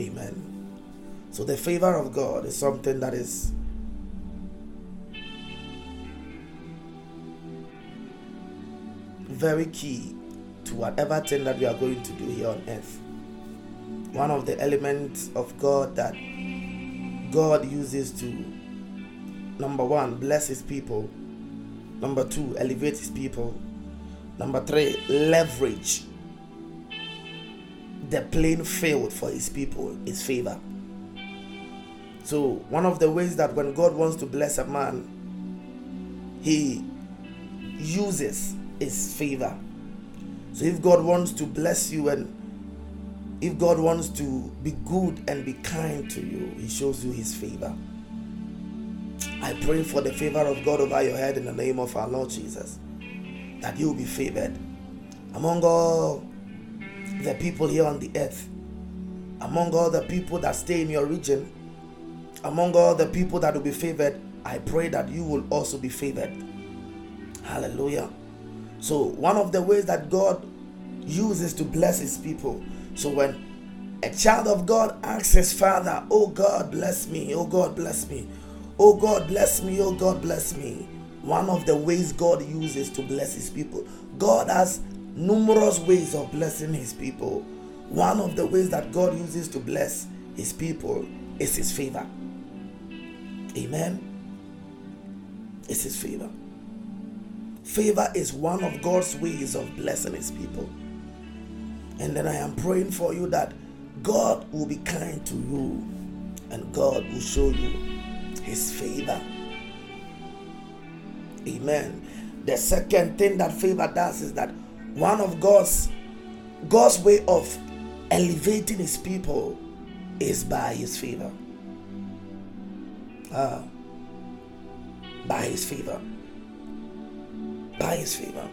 Amen. So the favor of God is something that is very key to whatever thing that we are going to do here on earth. One of the elements of God that God uses to number one, bless his people, number two, elevate his people, number three, leverage the playing field for his people is favor. So, one of the ways that when God wants to bless a man, he uses his favor. So, if God wants to bless you and if God wants to be good and be kind to you, he shows you his favor. I pray for the favor of God over your head in the name of our Lord Jesus, that you will be favored among all the people here on the earth, among all the people that stay in your region, among all the people that will be favored, I pray that you will also be favored. Hallelujah. So, one of the ways that God uses to bless his people. So, when a child of God asks his father, Oh God, bless me, oh God, bless me, oh God, bless me, oh God, bless me. One of the ways God uses to bless his people. God has numerous ways of blessing his people. One of the ways that God uses to bless his people is his favor. Amen. It's his favor. Favor is one of God's ways of blessing his people. And then I am praying for you that God will be kind to you and God will show you his favor. Amen. The second thing that favor does is that one of God's God's way of elevating his people is by his favor. Ah, by his favor. By his favor.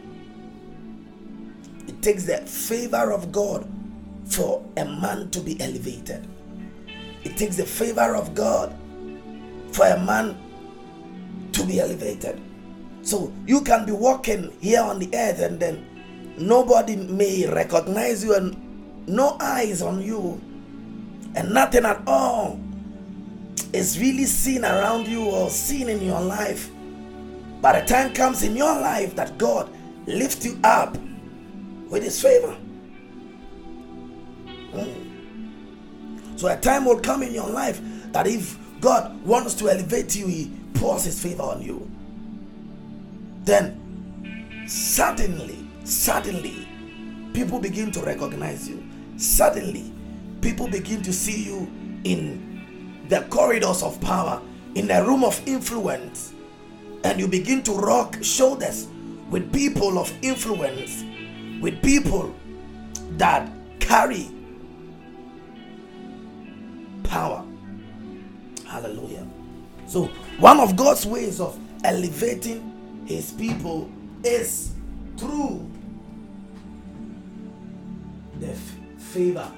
It takes the favor of God for a man to be elevated. It takes the favor of God for a man to be elevated. So you can be walking here on the earth and then nobody may recognize you and no eyes on you and nothing at all is really seen around you or seen in your life. But a time comes in your life that God lifts you up with his favor. Mm. So a time will come in your life that if God wants to elevate you, he pours his favor on you. Then suddenly Suddenly, people begin to recognize you. Suddenly, people begin to see you in the corridors of power, in the room of influence, and you begin to rock shoulders with people of influence, with people that carry power. Hallelujah. So, one of God's ways of elevating his people is through the f- favor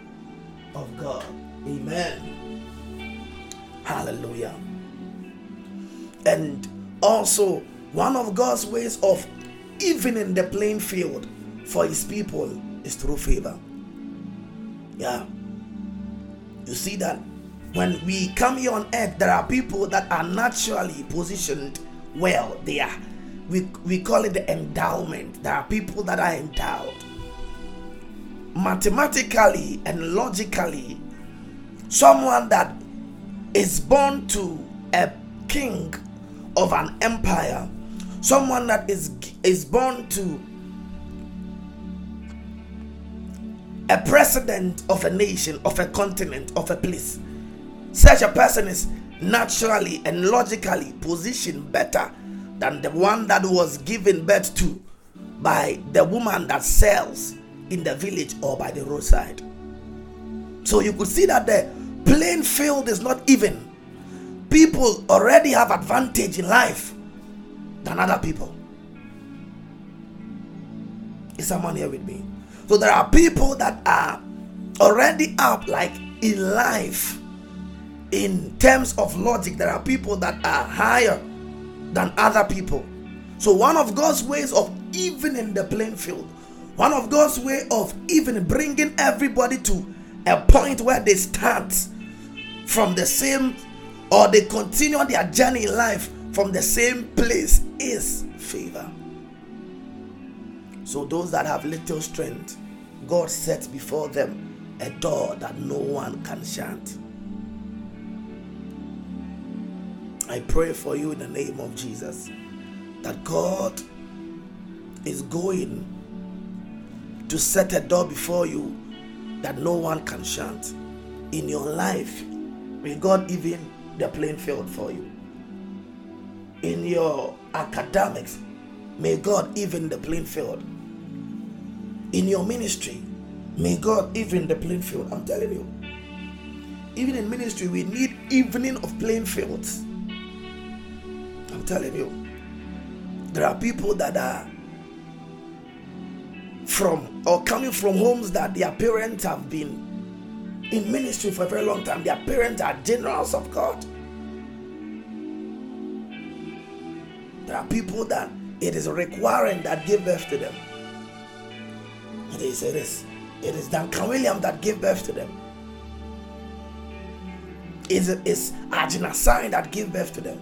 of God. Amen. Hallelujah. And also, one of God's ways of evening the playing field for his people is through favor. Yeah. You see that when we come here on earth, there are people that are naturally positioned well. They are, we, we call it the endowment. There are people that are endowed mathematically and logically, someone that is born to a king of an empire, someone that is is born to a president of a nation, of a continent, of a place. Such a person is naturally and logically positioned better than the one that was given birth to by the woman that sells in the village or by the roadside. So you could see that the playing field is not even. People already have advantage in life than other people. Is someone here with me? So there are people that are already up like in life. In terms of logic, there are people that are higher than other people. So one of God's ways of even in the playing field one of God's way of even bringing everybody to a point where they start from the same or they continue their journey in life from the same place is favor. So, those that have little strength, God sets before them a door that no one can shut. I pray for you in the name of Jesus that God is going to set a door before you that no one can shut in your life. May God even the playing field for you. In your academics, may God even the playing field. In your ministry, may God even the playing field. I'm telling you. Even in ministry, we need evening of playing fields. I'm telling you. There are people that are from or coming from homes that their parents have been in ministry for a very long time. Their parents are generals of God. There are people that it is requiring that give birth to them. It is, it is, it is Duncan William that gave birth to them. It's, it's Agyin Asare that gave birth to them.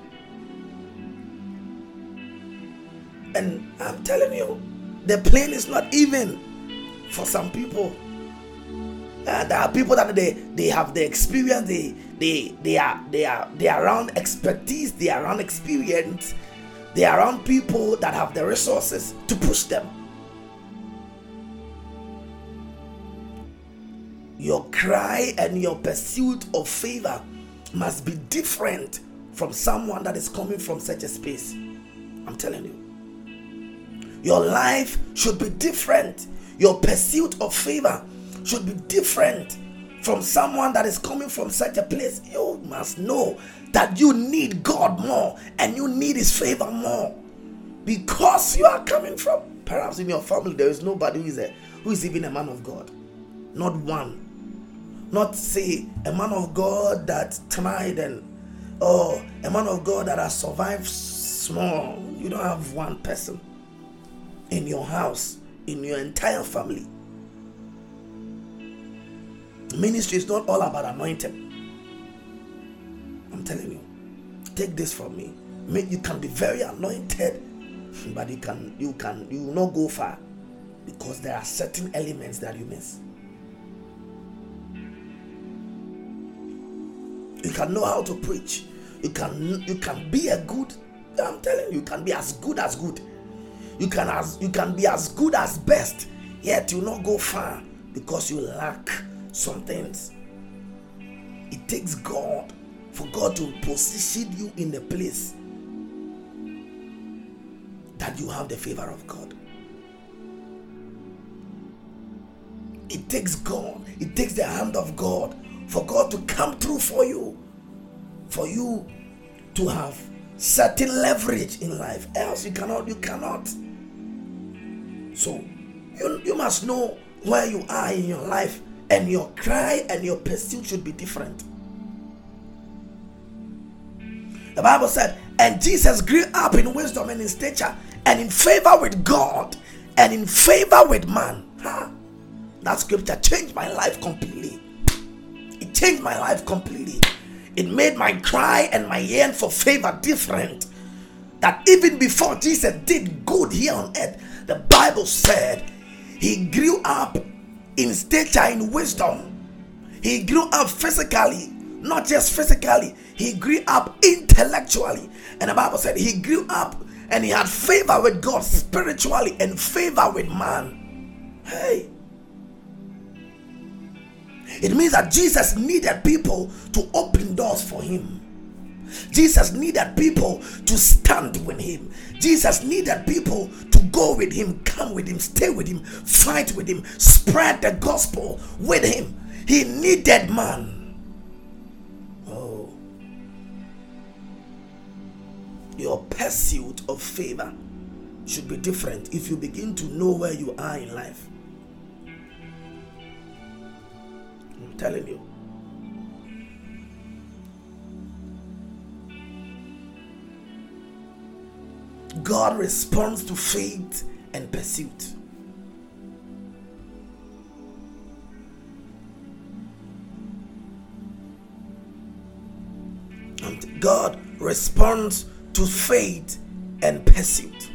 And I'm telling you, the plane is not even for some people. Uh, there are people that they they have the experience, they they they are they are they are around expertise, they are around experience, they are around people that have the resources to push them. Your cry and your pursuit of favor must be different from someone that is coming from such a space. I'm telling you. Your life should be different. Your pursuit of favor should be different from someone that is coming from such a place. You must know that you need God more and you need His favor more because you are coming from. Perhaps in your family there is nobody who is a, who is even a man of God, not one. Not say a man of God that tried and or a man of God that has survived small. You don't have one person in your house, in your entire family. Ministry is not all about anointing. I'm telling you. Take this from me. You can be very anointed, but you can you can you will not go far because there are certain elements that you miss. You can know how to preach. You can you can be a good. I'm telling you, you can be as good as good you can as you can be as good as best, yet you not go far because you lack some things. It takes God for God to position you in a place that you have the favor of God. It takes God, it takes the hand of God for God to come through for you, for you to have certain leverage in life. Else you cannot, you cannot. So you, you must know where you are in your life, and your cry and your pursuit should be different. The Bible said, and Jesus grew up in wisdom and in stature and in favor with God and in favor with man. Huh? That scripture changed my life completely. It changed my life completely. It made my cry and my yearn for favor different. That even before Jesus did good here on earth, the Bible said he grew up in stature, in wisdom. He grew up physically, not just physically, he grew up intellectually. And the Bible said he grew up and he had favor with God spiritually and favor with man. Hey. It means that Jesus needed people to open doors for him. Jesus needed people to stand with him. Jesus needed people to go with him, come with him, stay with him, fight with him, spread the gospel with him. He needed man. Oh. Your pursuit of favor should be different if you begin to know where you are in life. I'm telling you. God responds to faith and pursuit. And God responds to faith and pursuit.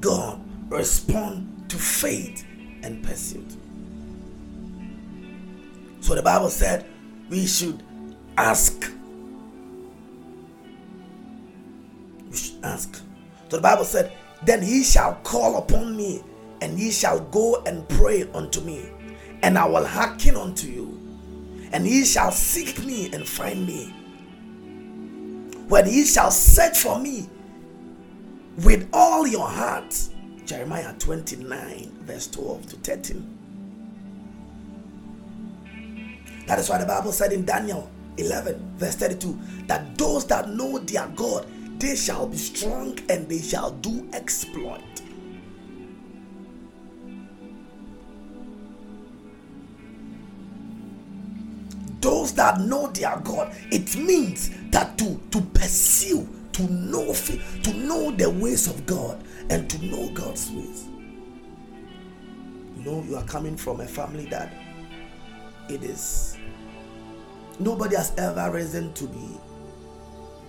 God respond to faith and pursuit. So the Bible said we should ask. We should ask. So the Bible said, Then he shall call upon me, and ye shall go and pray unto me, and I will hearken unto you. And ye shall seek me and find me. When ye shall search for me with all your heart. Jeremiah 29, verse 12 to 13. That is why the Bible said in Daniel 11, verse 32, that those that know their God, they shall be strong and they shall do exploit. Those that know their God, it means that to, to pursue, to know, to know the ways of God and to know God's ways. You know, you are coming from a family that it is nobody has ever risen to be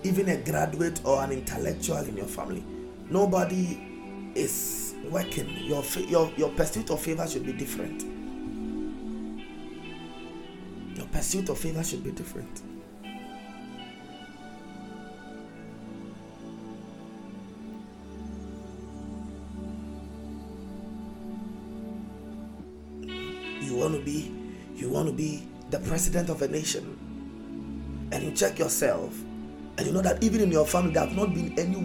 even a graduate or an intellectual in your family. Nobody is working. Your your your pursuit of favor should be different. Your pursuit of favor should be different. You want to be you want to be the president of a nation. And you check yourself and you know that even in your family there have not been any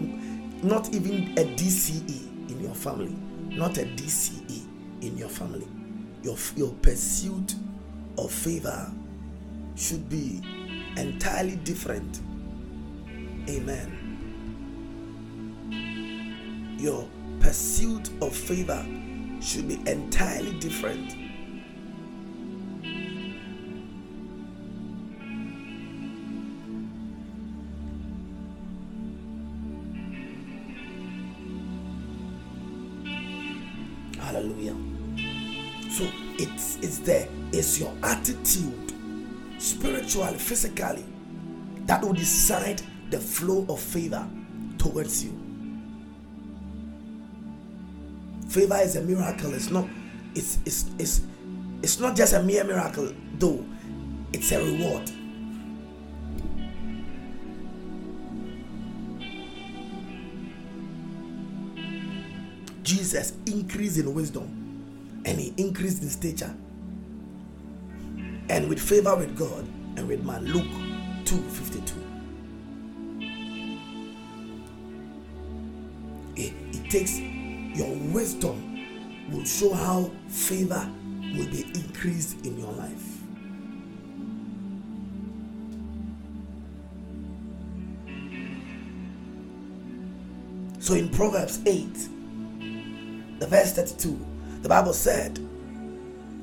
not even a DCE in your family. Not a DCE in your family. Your your pursuit of favor should be entirely different. Amen. Your pursuit of favor should be entirely different it's it's there. It's your attitude, spiritually, physically, that will decide the flow of favor towards you. Favor is a miracle. It's not. It's it's it's it's not just a mere miracle, though. It's a reward. Jesus increased in wisdom and he increased in stature and with favor with God and with man. Luke 2:52. It, eh, it takes your wisdom will show how favor will be increased in your life. So in Proverbs 8, the verse 32, the Bible said,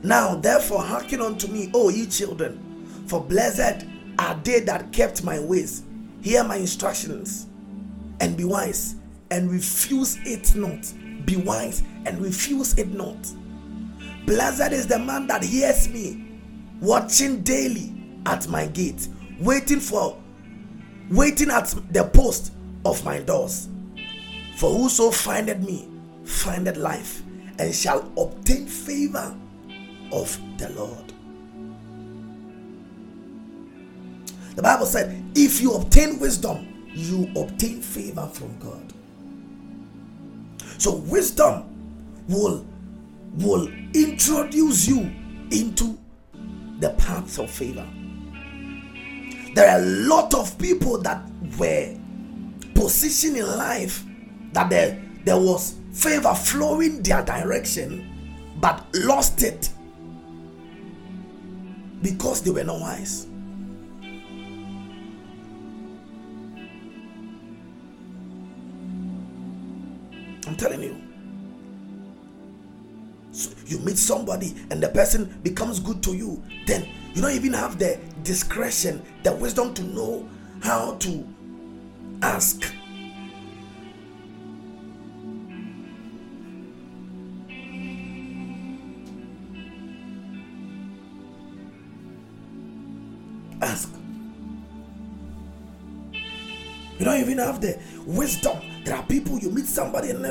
Now therefore hearken unto me, O ye children, for blessed are they that kept my ways. Hear my instructions and be wise and refuse it not. Be wise and refuse it not. Blessed is the man that hears me, watching daily at my gate, waiting for, waiting at the post of my doors. For whoso findeth me findeth life and shall obtain favor of the Lord. The Bible said, if you obtain wisdom, you obtain favor from God. So wisdom will will introduce you into the paths of favor. There are a lot of people that were positioned in life that there, there was favor flowing their direction but lost it because they were not wise. I'm telling you. So you meet somebody and the person becomes good to you, then you don't even have the discretion, the wisdom to know how to ask You don't even have the wisdom. There are people you meet somebody and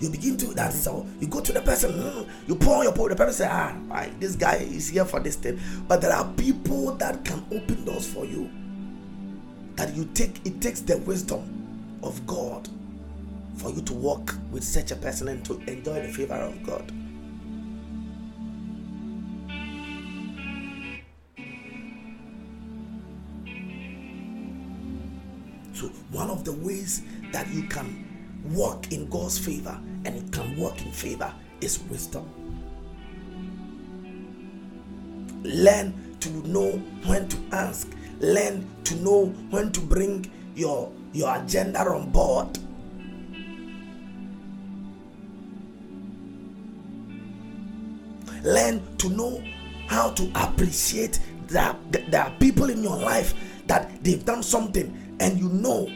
you begin to that so you go to the person, you pour your pour, the person say, Ah, right, this guy is here for this thing. But there are people that can open doors for you. That you take it takes the wisdom of God for you to walk with such a person and to enjoy the favor of God. So, one of the ways that you can walk in God's favor and it can walk in favor is wisdom. Learn to know when to ask, learn to know when to bring your, your agenda on board. Learn to know how to appreciate that there are people in your life that they've done something and you know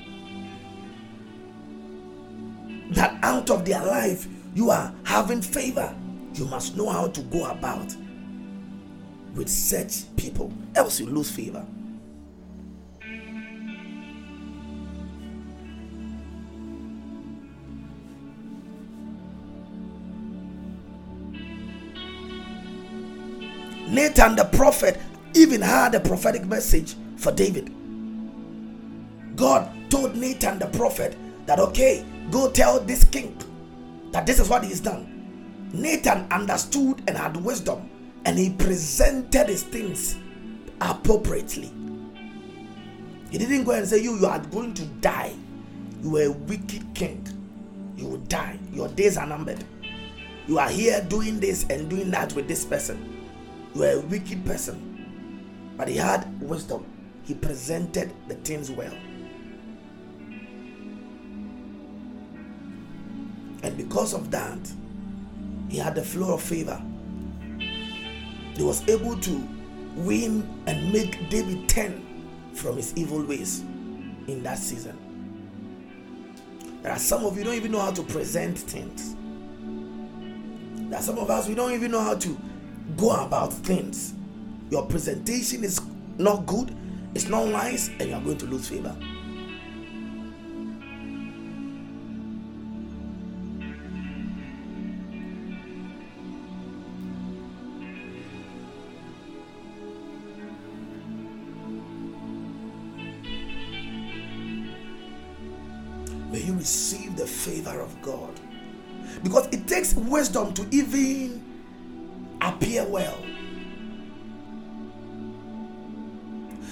that out of their life you are having favor, you must know how to go about with such people, else you lose favor. Nathan the prophet even had a prophetic message for David. God told Nathan the prophet that, okay, go tell this king that this is what he's done. Nathan understood and had wisdom and he presented his things appropriately. He didn't go and say, You, you are going to die. You are a wicked king. You will die. Your days are numbered. You are here doing this and doing that with this person. You are a wicked person. But he had wisdom. He presented the things well. And because of that, he had the flow of favor. He was able to win and make David turn from his evil ways in that season. There are some of you don't even know how to present things. There are some of us we don't even know how to go about things. Your presentation is not good, it's not wise, and you are going to lose favor. Wisdom to even appear well.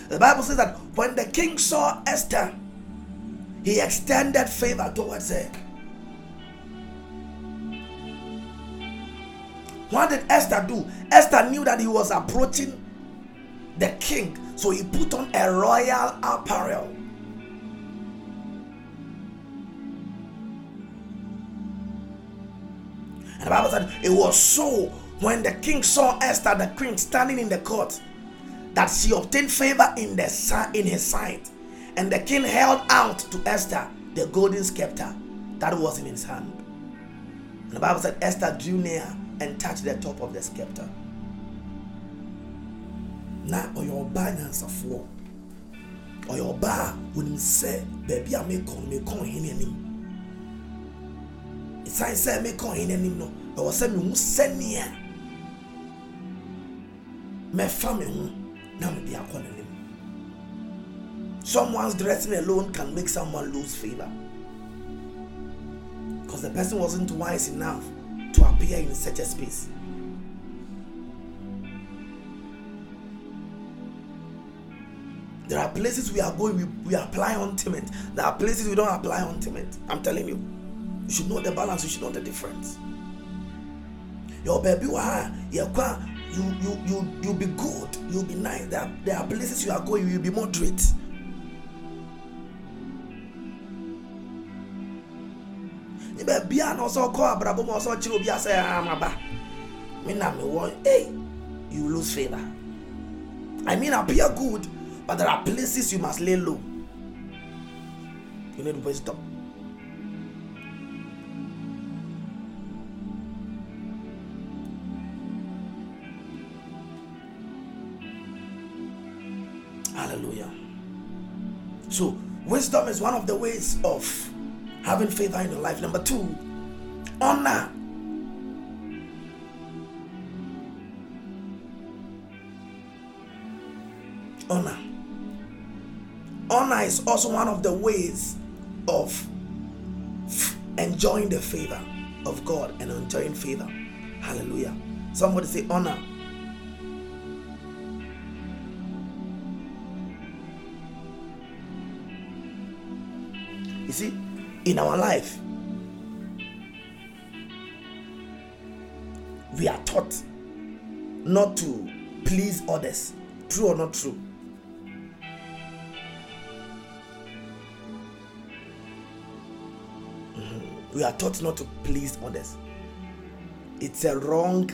The Bible says that when the king saw Esther, he extended favor towards her. What did Esther do? Esther knew that he was approaching the king, so he put on a royal apparel. And the Bible said it was so when the king saw Esther, the queen, standing in the court, that she obtained favor in the in his sight. And the king held out to Esther the golden scepter that was in his hand. And the Bible said Esther drew near and touched the top of the scepter. Now, or your balance of war, or your bar you say, Baby, I make on me, come no me n'anim someone's dressing alone can make someone lose favor because the person wasn't wise enough to appear in such a space There are places we are going, we, we apply ointment. There are places we don't apply ointment. I'm telling you. You should know the balance, you should know the difference. Your baby, you you you you you'll be good, you'll be nice. There are, there are places you are going, you'll be moderate. bia na ɔsɛ ɔkɔ abrabɔ mu ɔsɛ ɔkyerɛ obi asɛ amaba me na me wɔ hey you lose favor i mean appear good but there are places you must lay low you need wisdom wisdom is one of the ways of having favor in your life. Number two, honor. Honor. Honor is also one of the ways of enjoying the favor of God and enjoying favor. Hallelujah. Somebody say honor. You see, in our life, we are taught not to please others. True or not true? Mm-hmm. We are taught not to please others. It's a wrong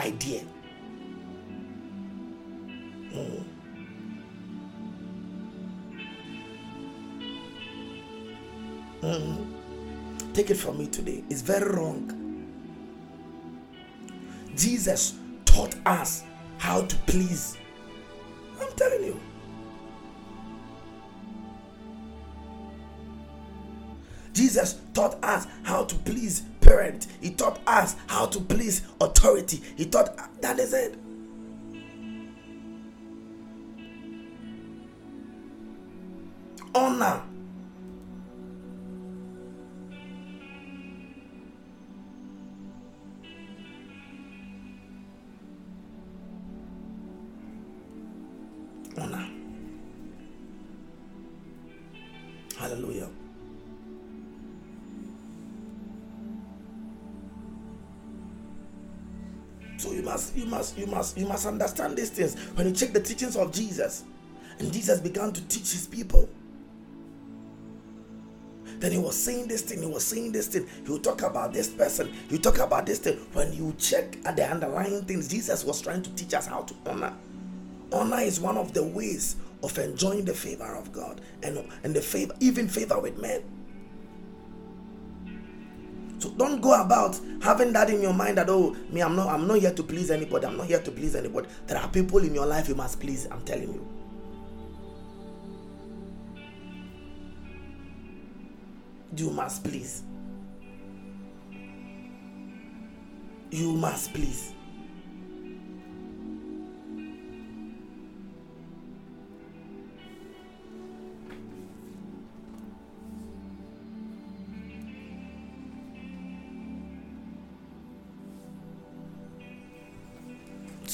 idea. Mm. Take it from me today. It's very wrong. Jesus taught us how to please. I'm telling you. Jesus taught us how to please parent. He taught us how to please authority. He taught that is it. Honor. You must, you must, you must, understand these things. When you check the teachings of Jesus, and Jesus began to teach his people. Then he was saying this thing, he was saying this thing. You talk about this person, you talk about this thing. When you check at the underlying things, Jesus was trying to teach us how to honor. Honor is one of the ways of enjoying the favor of God and, and the favor, even favor with men. So don't go about having that in your mind that oh me I'm not I'm not here to please anybody. I'm not here to please anybody. There are people in your life you must please. I'm telling you. You must please. You must please.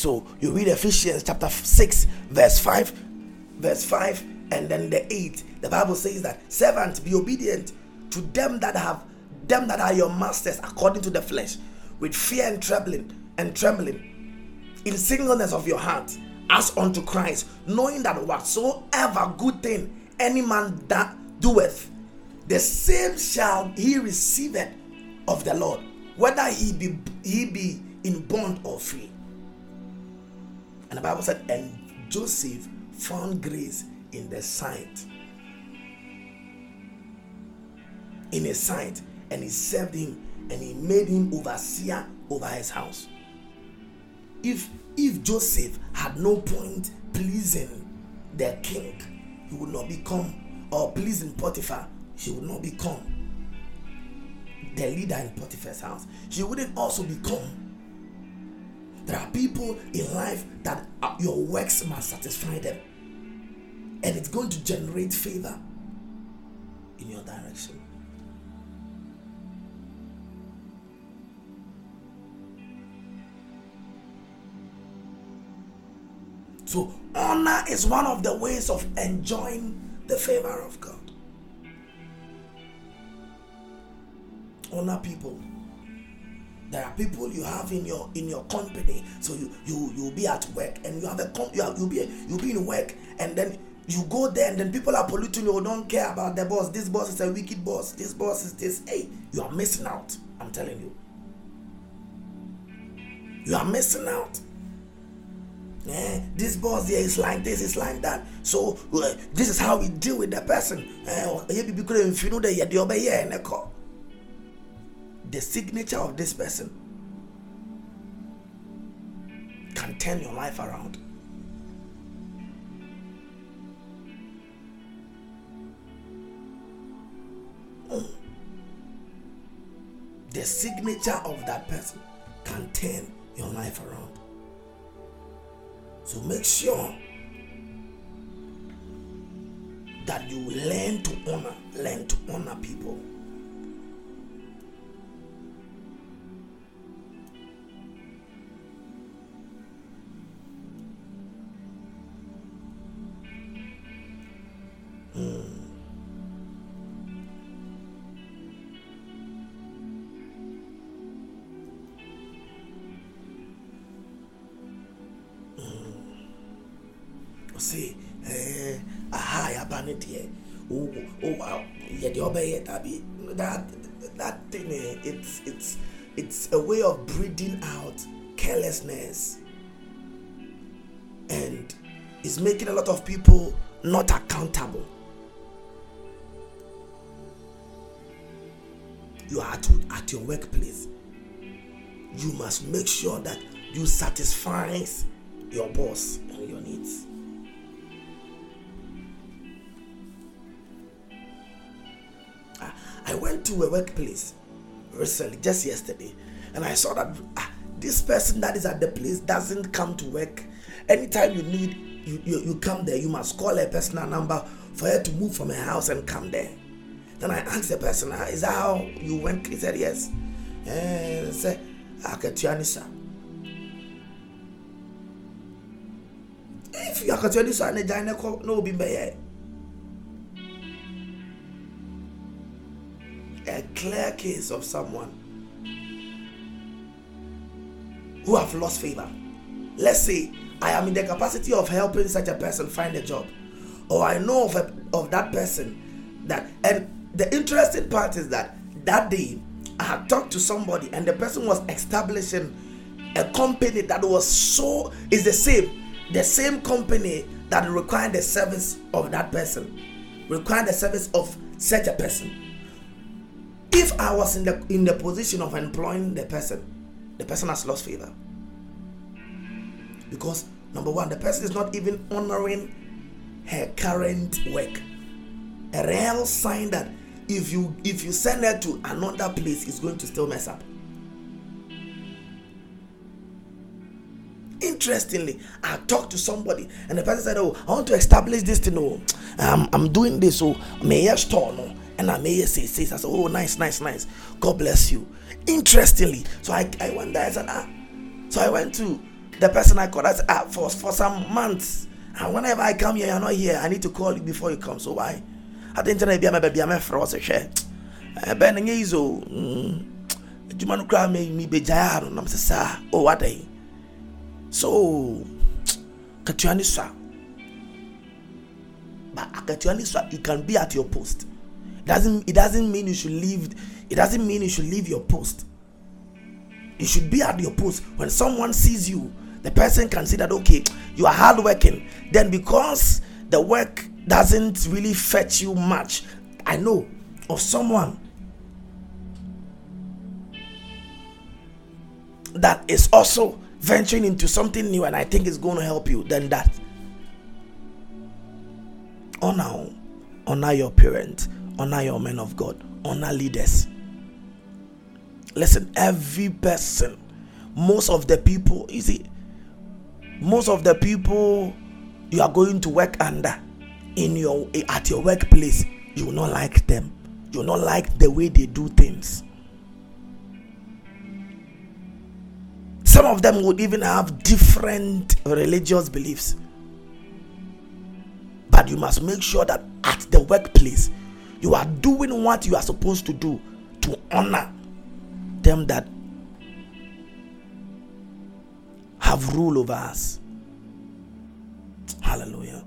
So you read Ephesians chapter 6, verse 5, verse 5, and then the 8. The Bible says that servants be obedient to them that have them that are your masters according to the flesh, with fear and trembling and trembling, in singleness of your heart, as unto Christ, knowing that whatsoever good thing any man that doeth, the same shall he receive of the Lord, whether he be he be in bond or free. And the Bible said, and Joseph found grace in the sight. In his sight, and he served him, and he made him overseer over his house. If if Joseph had no point pleasing the king, he would not become, or pleasing Potiphar, he would not become the leader in Potiphar's house. He wouldn't also become there are people in life that your works must satisfy them, and it's going to generate favor in your direction. So, honor is one of the ways of enjoying the favor of God. Honor people there are people you have in your in your company. So you you you'll be at work and you have a you have, you'll be you'll be in work and then you go there and then people are polluting you. Don't care about the boss. This boss is a wicked boss. This boss is this. Hey you are missing out. I'm telling you. You are missing out. Eh, this boss here is like this, is like that. So uh, this is how we deal with the person. Eh, the signature of this person can turn your life around. own. The signature of that person can turn your life around. So make sure that you learn to honor, learn to honor people. That that thing eh, it's it's it's a way of breeding out carelessness. And it's making a lot of people not accountable. You are at, at your workplace. You must make sure that you satisfy your boss and your needs to a workplace recently, just yesterday, and I saw that ah, this person that is at the place doesn't come to work. Anytime you need, you, you, you come there, you must call a personal number for her to move from her house and come there. Then I asked the person, ah, Is that how you went? He said, Yes. And I said, Akatuanisa. If you are Akatuanisa, no, be better. A clear case of someone who have lost favor. Let's say I am in the capacity of helping such a person find a job, or I know of, a, of that person that, and the interesting part is that that day I had talked to somebody, and the person was establishing a company that was so is the same, the same company that required the service of that person, required the service of such a person if I was in the in the position of employing the person, the person has lost favor. Because number one, the person is not even honoring her current work. A real sign that if you if you send her to another place, it's going to still mess up. Interestingly, I talked to somebody and the person said, Oh, I want to establish this thing. Oh, um, I'm doing this. So, oh, may I store? No? And I may say, say, I said, oh, nice, nice, nice. God bless you. Interestingly, so I, I went there. I said, ah. So I went to the person I called. I said, ah, for, for some months. And whenever I come here, you're not here. I need to call you before you come. So why? I didn't know my baby. I'm a frost. Share. Ben and Yazo. Adwuma no kura me me begyaa no nam sɛ saa o wadɛn so katua ne sua but akatua ne sua you can be at your post doesn't it doesn't mean you should leave it doesn't mean you should leave your post. You should be at your post. When someone sees you the person can see that okay you are hardworking. Then because the work doesn't really fetch you much i know of someone that is also venturing into something new and i think it's going to help you then that. Honor honor your parents honor your men of God, honor leaders. Listen, every person, most of the people, you see, most of the people you are going to work under in your at your workplace, you will not like them. You will not like the way they do things. Some of them would even have different religious beliefs. But you must make sure that at the workplace you are doing what you are supposed to do to honor them that have rule over us. Hallelujah.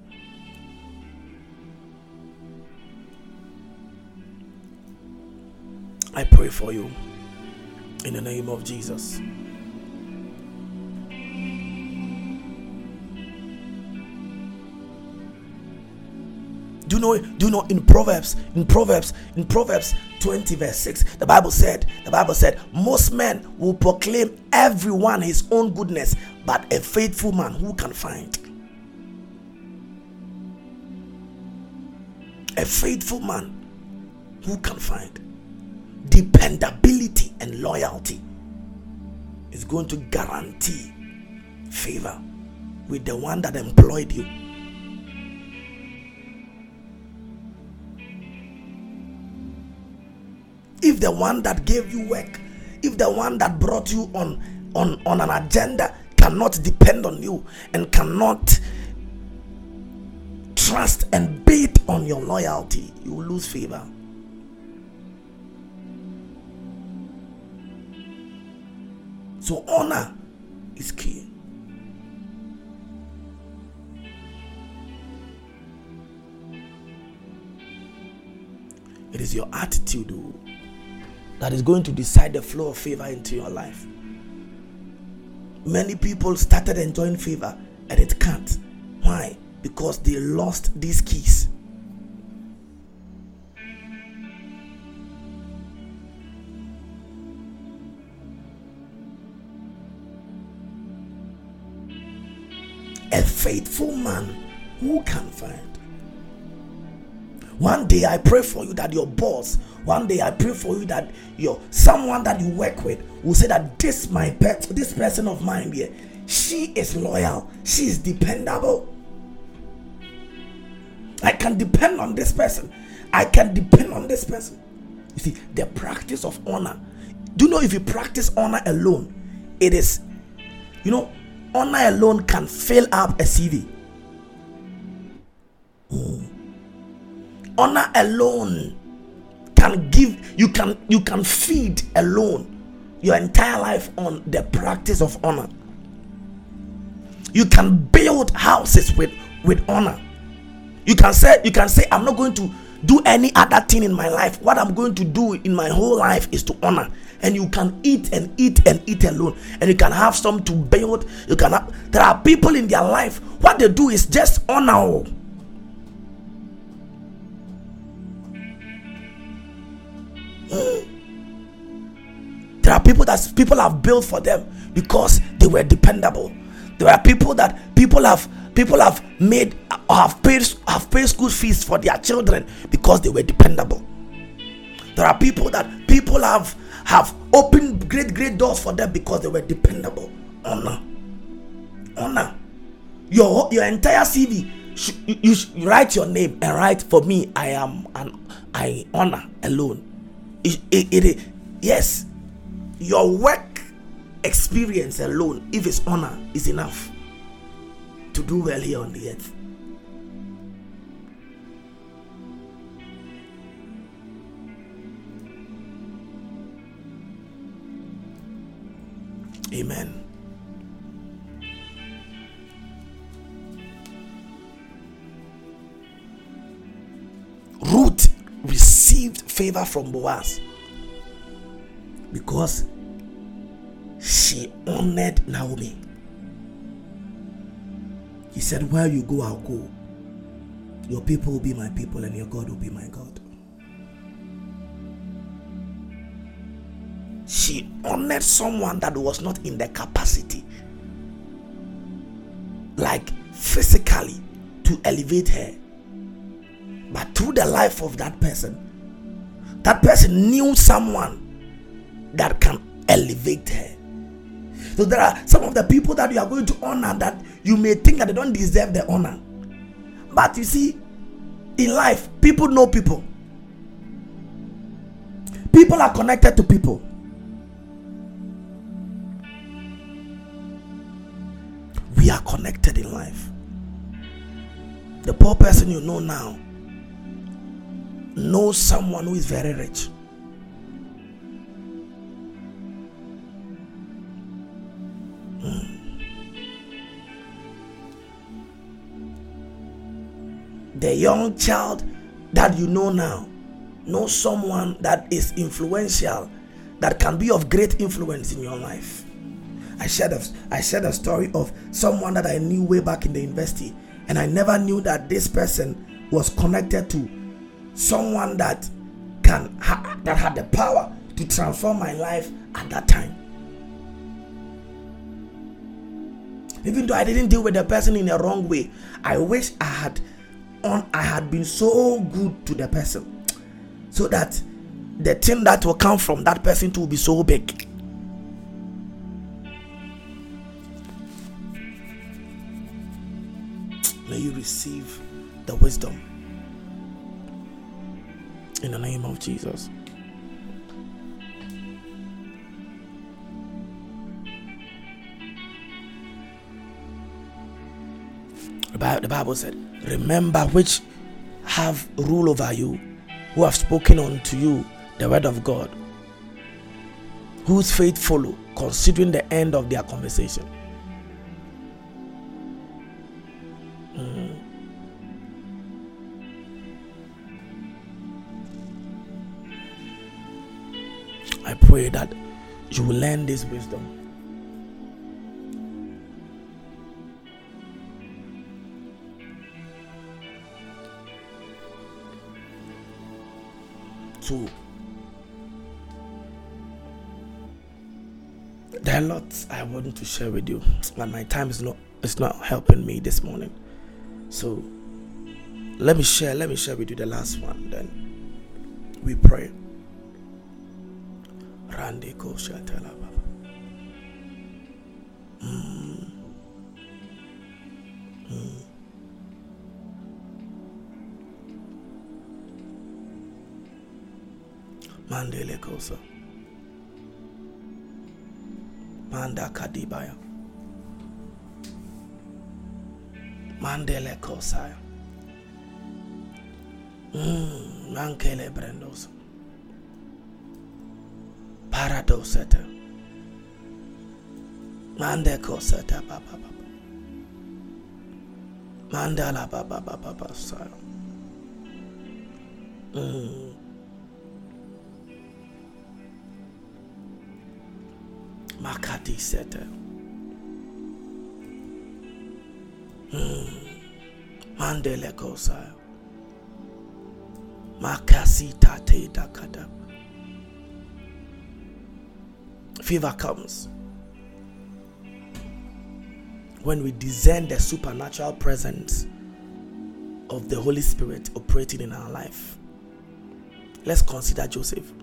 I pray for you in the name of Jesus. Know? Do you know in Proverbs, in Proverbs, in Proverbs 20, verse 6, the Bible said, the Bible said, most men will proclaim everyone his own goodness, but a faithful man who can find? A faithful man who can find? Dependability and loyalty is going to guarantee favor with the one that employed you. If the one that gave you work, if the one that brought you on on, on an agenda cannot depend on you and cannot trust and bait on your loyalty, you will lose favor. So, honor is key. It is your attitude oh, that is going to decide the flow of favor into your life. Many people started enjoying favor and it can't. Why? Because they lost these keys. A faithful man who can find. One day I pray for you that your boss, one day I pray for you that your someone that you work with will say that this my pet, this person of mine here, she is loyal, she is dependable. I can depend on this person. I can depend on this person. You see, the practice of honor. Do you know if you practice honor alone, it is, you know, honor alone can fill up a CV. Mm honor alone can give you can you can feed alone your entire life on the practice of honor. You can build houses with with honor. You can say you can say i'm not going to do any other thing in my life. What i'm going to do in my whole life is to honor. And you can eat and eat and eat alone. And you can have some to build. You can have, there are people in their life what they do is just honor There are people that people have built for them because they were dependable. There are people that people have people have made have paid have paid school fees for their children because they were dependable. There are people that people have have opened great great doors for them because they were dependable. Honor, honor. Your your entire CV. You, you, you write your name and write for me. I am an I honor alone it, it, it, yes, your work experience alone, if it's honor, is enough to do well here on the earth. Amen. Favor from Boaz because she honored Naomi. He said, Where you go, I'll go. Your people will be my people, and your God will be my God. She honored someone that was not in the capacity, like physically, to elevate her but through the life of that person, that person knew someone that can elevate her. So there are some of the people that you are going to honor that you may think that they don't deserve the honor. But you see, in life, people know people. People are connected to people. We are connected in life. The poor person you know now know someone who is very rich. Hmm. The young child that you know now know someone that is influential that can be of great influence in your life. I shared a, I shared a story of someone that I knew way back in the university, and I never knew that this person was connected to someone that can ha- that had the power to transform my life at that time even though i didn't deal with the person in a wrong way i wish i had on i had been so good to the person so that the thing that will come from that person to be so big. May you receive the wisdom in the name of Jesus. The Bible said, Remember which have rule over you, who have spoken unto you the word of God, whose faith follow, considering the end of their conversation. Pray that you will learn this wisdom So there are lots I want to share with you, but my time is not it's not helping me this morning. So let me share, let me share with you the last one, then we pray. Randy Koshatala Baba. Mandele Kosa. Manda Kadibaya. Mandele Kosaya. Mm, Mankele Brendos. Paradoseta. Mande Koseta Papa Papa. Mandala Papa Papa Papa. Mm. Makati Sete. Hmm. Mandele Kosaya. Makasi Tate Dakada. Fever comes when we discern the supernatural presence of the Holy Spirit operating in our life. Let's consider Joseph.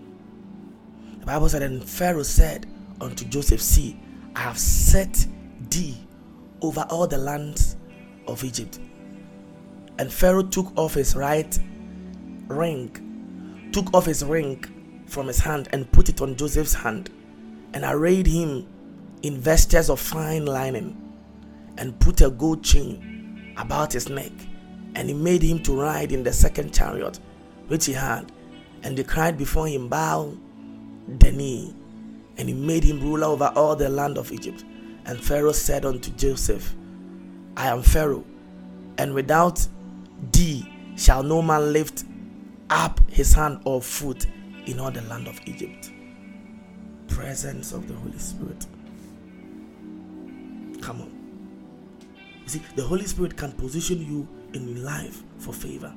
The Bible said, and Pharaoh said, unto Joseph, See, I have set thee over all the lands of Egypt. And Pharaoh took off his right ring, took off his ring from his hand and put it on Joseph's hand, and arrayed him in vestures of fine linen, and put a gold chain about his neck. And he made him to ride in the second chariot which he had, and they cried before him, Bow the knee and he made him ruler over all the land of Egypt. And Pharaoh said unto Joseph, I am Pharaoh, and without thee shall no man lift up his hand or foot in all the land of Egypt. Presence of the Holy Spirit. Come on. You see, the Holy Spirit can position you in life for favor.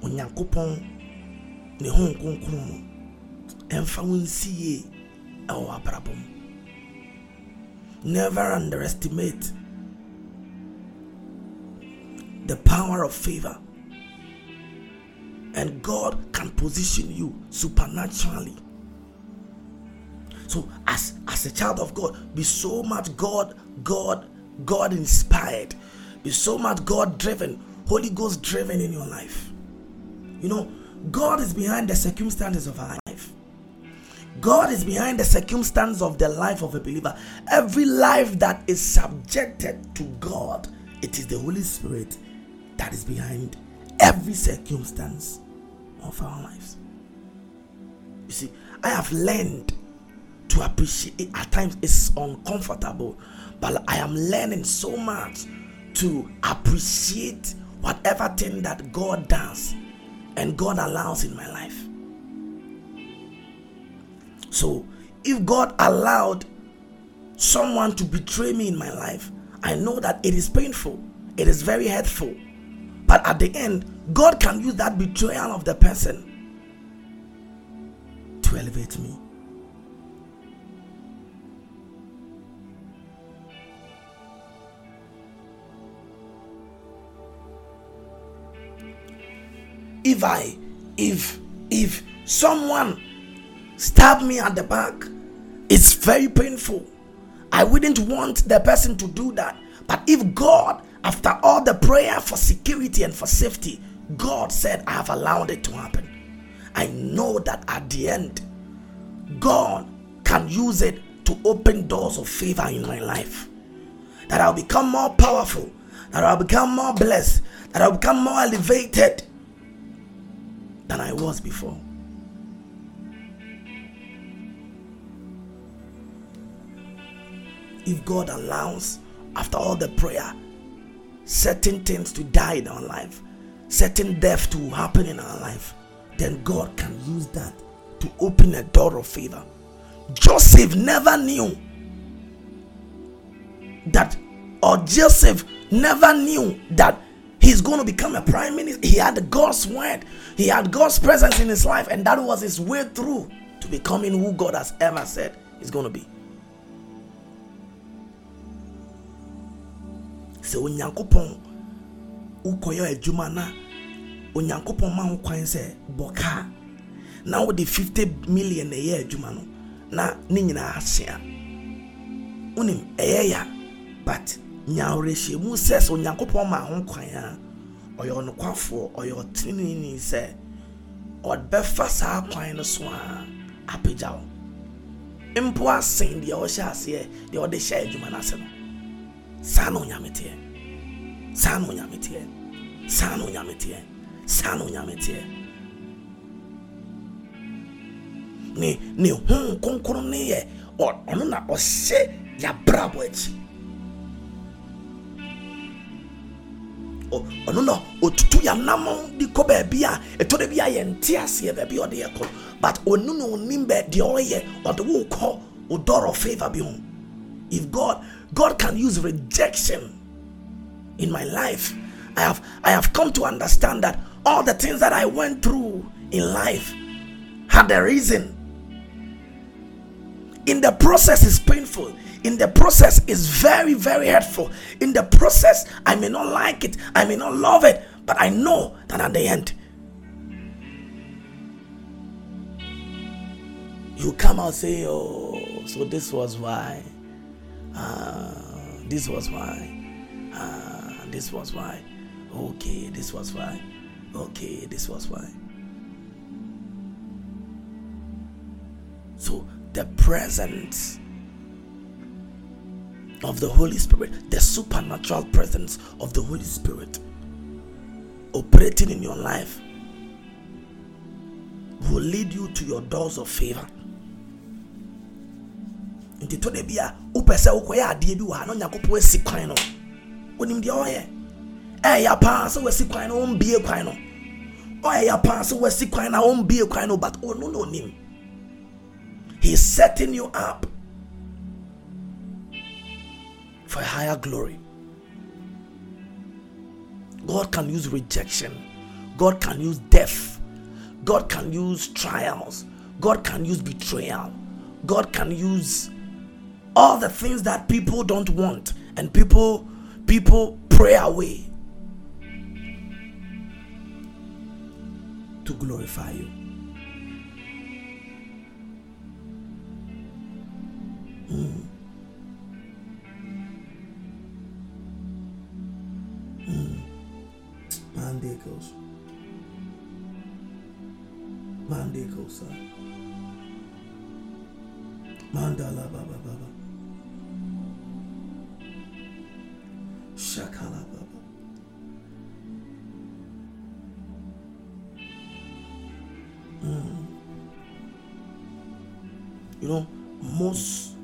Onyankopɔn ne ho nkonkron ɛmfa wo nsi. Never underestimate the power of favor. And God can position you supernaturally. So, as, as a child of God, be so much God, God, God inspired, be so much God driven, Holy Ghost driven in your life. You know, God is behind the circumstances of our life. God is behind the circumstance of the life of a believer. Every life that is subjected to God, it is the Holy Spirit that is behind every circumstance of our lives. You see, I have learned to appreciate it. At times it's uncomfortable, but I am learning so much to appreciate whatever thing that God does and God allows in my life. So, if God allowed someone to betray me in my life, I know that it is painful, it is very hurtful. But at the end, God can use that betrayal of the person to elevate me. If I, if If someone stabbed me at the back, it's very painful. I wouldn't want the person to do that. But if God, after all the prayer for security and for safety, God said, I have allowed it to happen. I know that at the end, God can use it to open doors of favor in my life. That I'll become more powerful, that I'll become more blessed, that I'll become more elevated than I was before. If God allows, after all the prayer, certain things to die in our life, certain death to happen in our life, then God can use that to open a door of favor. Joseph never knew that, or Joseph never knew that he's going to become a prime minister. He had God's word, he had God's presence in his life, and that was his way through to becoming who God has ever said he's going to be. sɛ onyankopɔn wokɔyɛ adwuma na onyankopɔn ma ho kwan sɛ bɔkaa na wode 50 million ɛyɛ adwuma no na ne nyinaa ahyea wonim ɛyɛ ya but nyaworɛhyɛ mu sɛ sɛ onyankopɔn ma ho kwan a ɔyɛ ɔnokwafoɔ ɔyɛ ɔteneneni sɛ ɔbɛfa saa kwan no so a apagya wo. Mpo asen deɛ ɔhyɛ aseɛ deɛ ɔde hyɛ adwuma no ase no saa na onyame saa na onyame saa na onyame saa na onyame ne ne honhom kronkron ne yɛ ɔno na ɔhyɛ yɛabrabɔ akyi. Ɔno na ɔtutu yɛnam de kɔ baabi a ɛtɔ da bi a yɛnte aseɛ baabi a ɔde yɛ kɔ but ɔno na ɔnim bɛ deɛ ɔyɛ ɔde wo kɔ wo door of favor bi ho if god God can use rejection in my life. I have I have come to understand that all the things that I went through in life had a reason. In the process is painful. In the process is very very hurtful. In the process I may not like it. I may not love it, but I know that at the end you come out say, "Oh, so this was why." Ah, this was why. Ah, this was why. Okay, this was why. Okay, this was why. So the presence of the Holy Spirit, the supernatural presence of the Holy Spirit operating in your life will lead you to your doors of favor. Nti to da bi a wopɛ sɛ wokɔyɛ adeɛ bi wɔ ha na onyankopɔn asi kwan no wonim deɛ ɔyɛ. Ɛyɛ paa sɛ wasi kwan no ɔmbie kwan no. Ɔyɛ paa sɛ wasi kwan no ɔmbie kwan no but ɔno na onim. He's setting you up a higher glory. God can use rejection. God can use death. God can use trials. God can use betrayal. God can use all the things that people don't want and people people pray away to glorify you Mandicos. Mandicos. Mandala Baba Baba. Shakala Baba. Mm. You know, most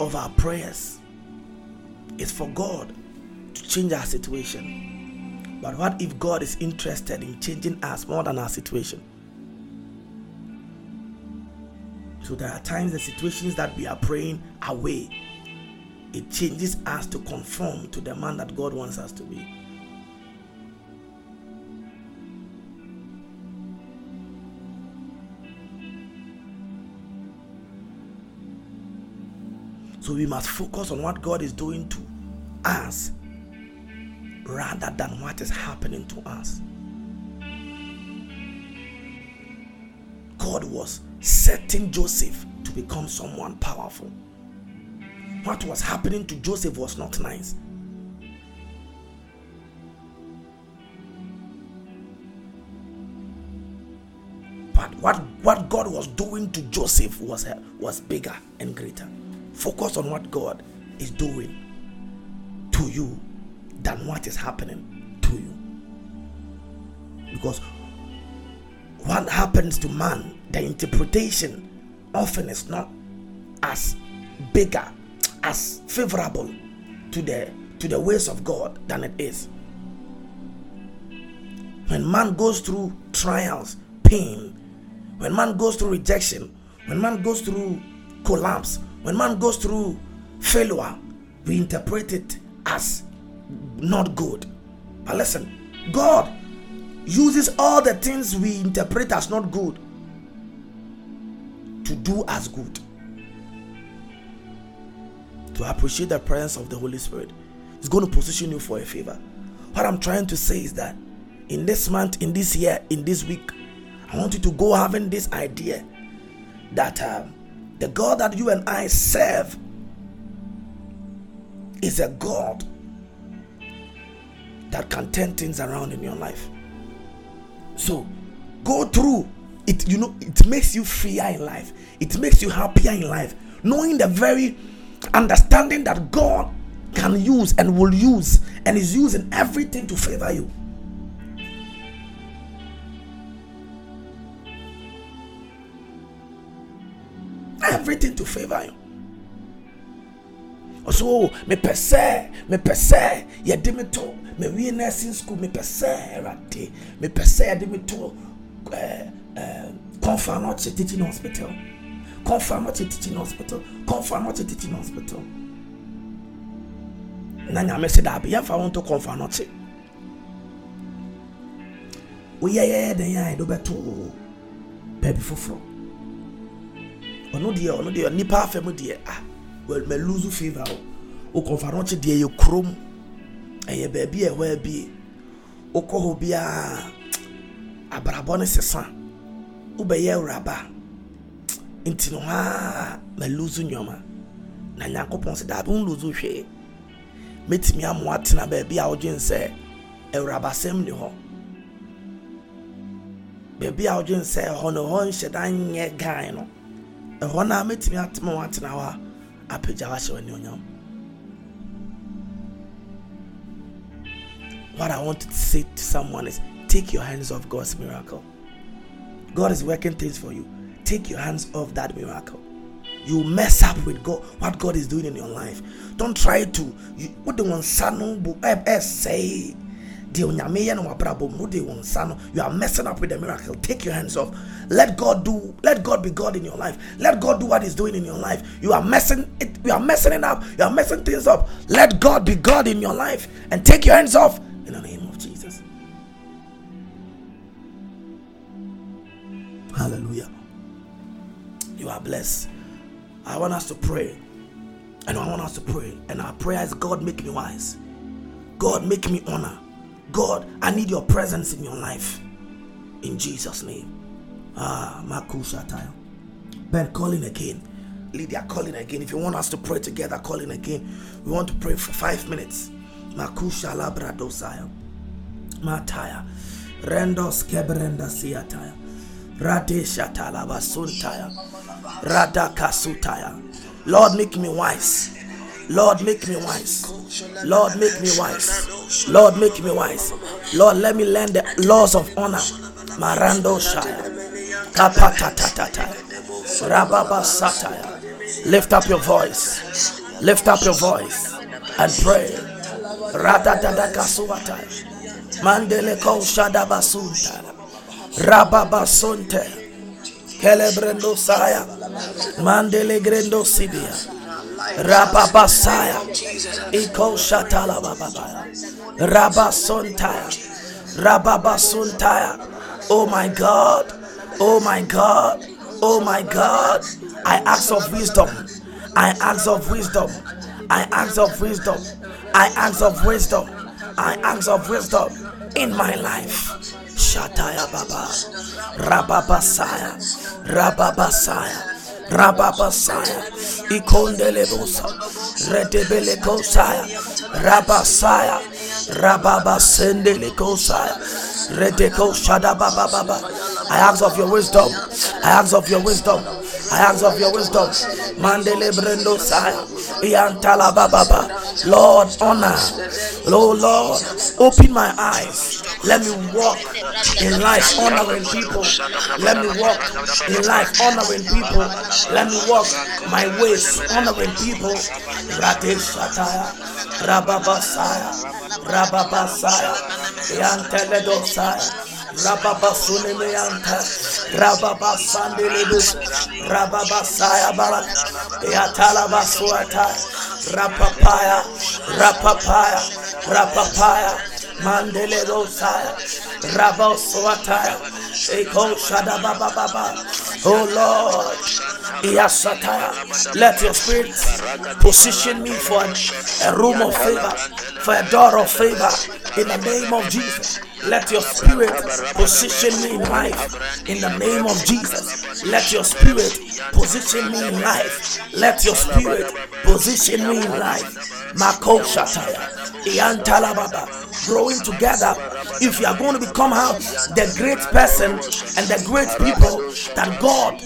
of our prayers is for God to change our situation. But what if God is interested in changing us more than our situation? So there are times the situations that we are praying away it changes us to conform to the man that God wants us to be. So we must focus on what God is doing to us rather than what is happening to us. God was setting Joseph to become someone powerful. What was happening to Joseph was not nice. But what, what God was doing to Joseph was, was bigger and greater. Focus on what God is doing to you than what is happening to you. Because what happens to man, the interpretation often is not as bigger, as favorable to the to the ways of God than it is. When man goes through trials, pain, when man goes through rejection, when man goes through collapse, when man goes through failure, we interpret it as not good. But listen, God uses all the things we interpret as not good to do as good. To appreciate the presence of the Holy Spirit is going to position you for a favor. What I'm trying to say is that in this month, in this year, in this week, I want you to go having this idea that um, the God that you and I serve is a God that can turn things around in your life. So go through it, you know, it makes you freer in life, it makes you happier in life, knowing the very understanding that God can use and will use and is using everything to favor you. Everything to favor you. So, me pese, me pese, ye me to mewie nursing school mepɛ sɛ awurade mepɛ sɛ yɛde me to kɔnfa no ɔkyɛ teaching hospital. Kɔnfa no ɔkyɛ teaching hospital. Ɔkyɛ teaching hospital. Na nyame sɛ daabi yɛmfa wo nto kɔnfa no ɔkyɛ woyɛyɛyɛ den a yɛde bɛto baabi foforɔ. Ɔno deɛ ɔno deɛ nipa afɛ mu deɛ ah mɛluzu fever o. Wokɔnfa no ɔkyɛ deɛ yɛ kurom ɛyɛ baabi a ɛhɔ abie wokɔ hɔ biara abrabɔ no sesa. Wobɛyɛ awuraba. Nti no hɔ a maluzu nneɔma na nyankopɔn sɛ daabi wonluzu hwee mɛtumi amoa tena baabi a wodwen sɛ awurabasɛm ni hɔ. Baabi a wodwen sɛ ɛhɔ no hɔ nhyɛ da nyɛ gan no. Ɛhɔ no a atema wɔ atena hɔ a apagya wahyɛ What I want to say to someone is take your hands off God's miracle. God is working things for you. Take your hands off that miracle. You mess up with God, what God is doing in your life. Don't try to. You, What the one son eh, eh, say. You are messing up with the miracle. Take your hands off. Let God do. Let God be God in your life. Let God do what He's doing in your life. You are messing it. You are messing it up. You are messing things up. Let God be God in your life and take your hands off in the name of Jesus. Hallelujah. You are blessed. I want us to pray. And I want us to pray. And our prayer is God, make me wise. God, make me honor. God, I need your presence in your life. In Jesus' name. Ah, Makusha Makushataya. Ben calling again. Lydia calling again. If you want us to pray together, calling again. We want to pray for five minutes. Makusha labradosaya. Mataya. Rendos kebrenda siataya. Radesha talabasuntaya. Radakasutaya. Lord, make me wise. Lord, make me wise. Lord, make me wise. Lord, make me wise. Lord, let me learn the laws of honor. Marando Shaya. Kapatatatata. Rababa Sataya. Lift up your voice. Lift up your voice and pray. Radadada kasuata. Mandele ko shada basunta. Rababasonte. Kelebrendo saya. Mandele grendo sibia. Rababasaya. Iko shatala bababaya. Rabasontaya. Rababasuntaya. Oh my God. Oh my God. Oh my God. I ask of wisdom. I ask of wisdom. I ask of wisdom. I ask of wisdom. I ask of wisdom in my life. Shataya Baba. Rababasaya. Rababasaya. Rababasaya, Ikondelebusa, Redebelekosaya, Rabasaya, Shadababa. Baba, I ask of your wisdom. I ask of your wisdom. I ask of your wisdom. Mandele Brendo Saya, Iantala Baba. Lord, honor. Lord, Lord, open my eyes. Let me walk in life honoring people. Let me walk in life honoring people. Let me walk my ways honoring people. Radesh Shataya, Rababasaya, Rababasaya, Yanteledosaya. Rababa Sunemeyanta, Rababa Sandelibus, Rababa Sayabala, Yatalaba Suata, Rapapaya, Rapapaya, Rapapaya, Mandele Rosaya, Rabo Suataya, Eko Shadababa Baba. Baba. Oh Lord, Yasataya, let your spirit position me for a room of favor, for a door of favor in the name of Jesus. Let your spirit position me in life in the name of Jesus. Let your spirit position me in life. Let your spirit position me in life. Mako Shataya, Iantalababa growing together, if you are going to become how the great person and the great people that God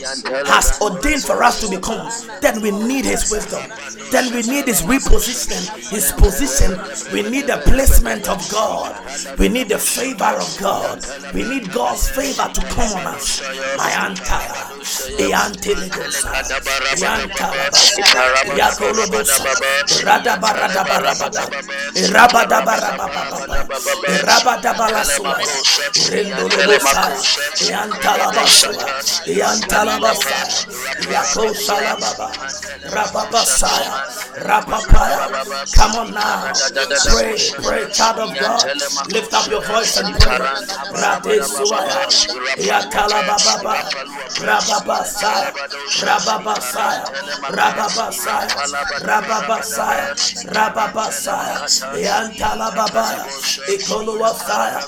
has ordained for us to become, then we need His wisdom. Then we need His reposition, His position. We need the placement of God. We need the favor of God. We need God's favor to come on us. My Yakolobosa, Radabaradabarabada, Rabadabarababa, Rabadabalasua, Rendolobosa, Eantalabasua, Eantalabasa, Yakosalababa, Rababasaya, Rapapaya. Come on now, pray, pray, child of God. Lift up your voice and pray. Radesuaya, Yatalababa, Rababasaya, Rababasaya, Rababasaya, Rababasaya, Rababasaya, Yantalababaya, Ikoluwasaya,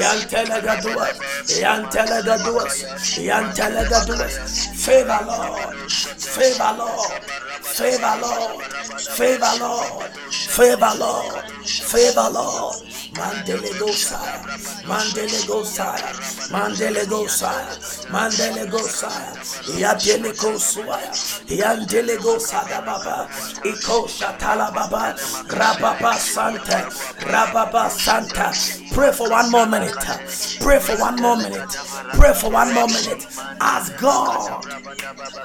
Yantelegadua, Yantelegadua, Yantelegadua, favor Lord, favor Lord, favor Lord, favor Lord, favor Lord, favor Lord. Mandele go sire, Mandele go sire, Mandele go sire, Mandele go sire, Yadele go suaya, Yandele go sada baba, Iko shatala baba, Rababa Santa, Rababa Santa. Pray for one more minute. Pray for one more minute. Pray for one more minute. Ask God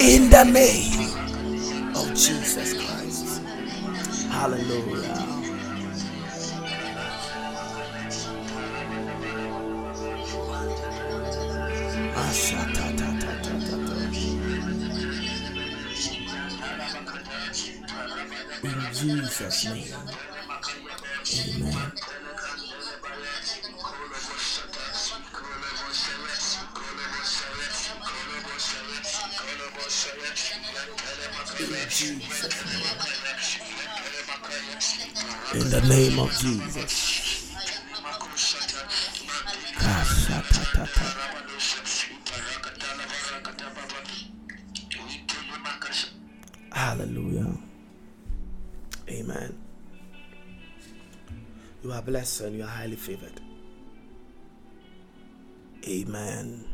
In the name of Jesus Christ. Hallelujah. Jesus' name. In the name of Jesus. Hallelujah. Amen. You are blessed and you are highly favored. Amen.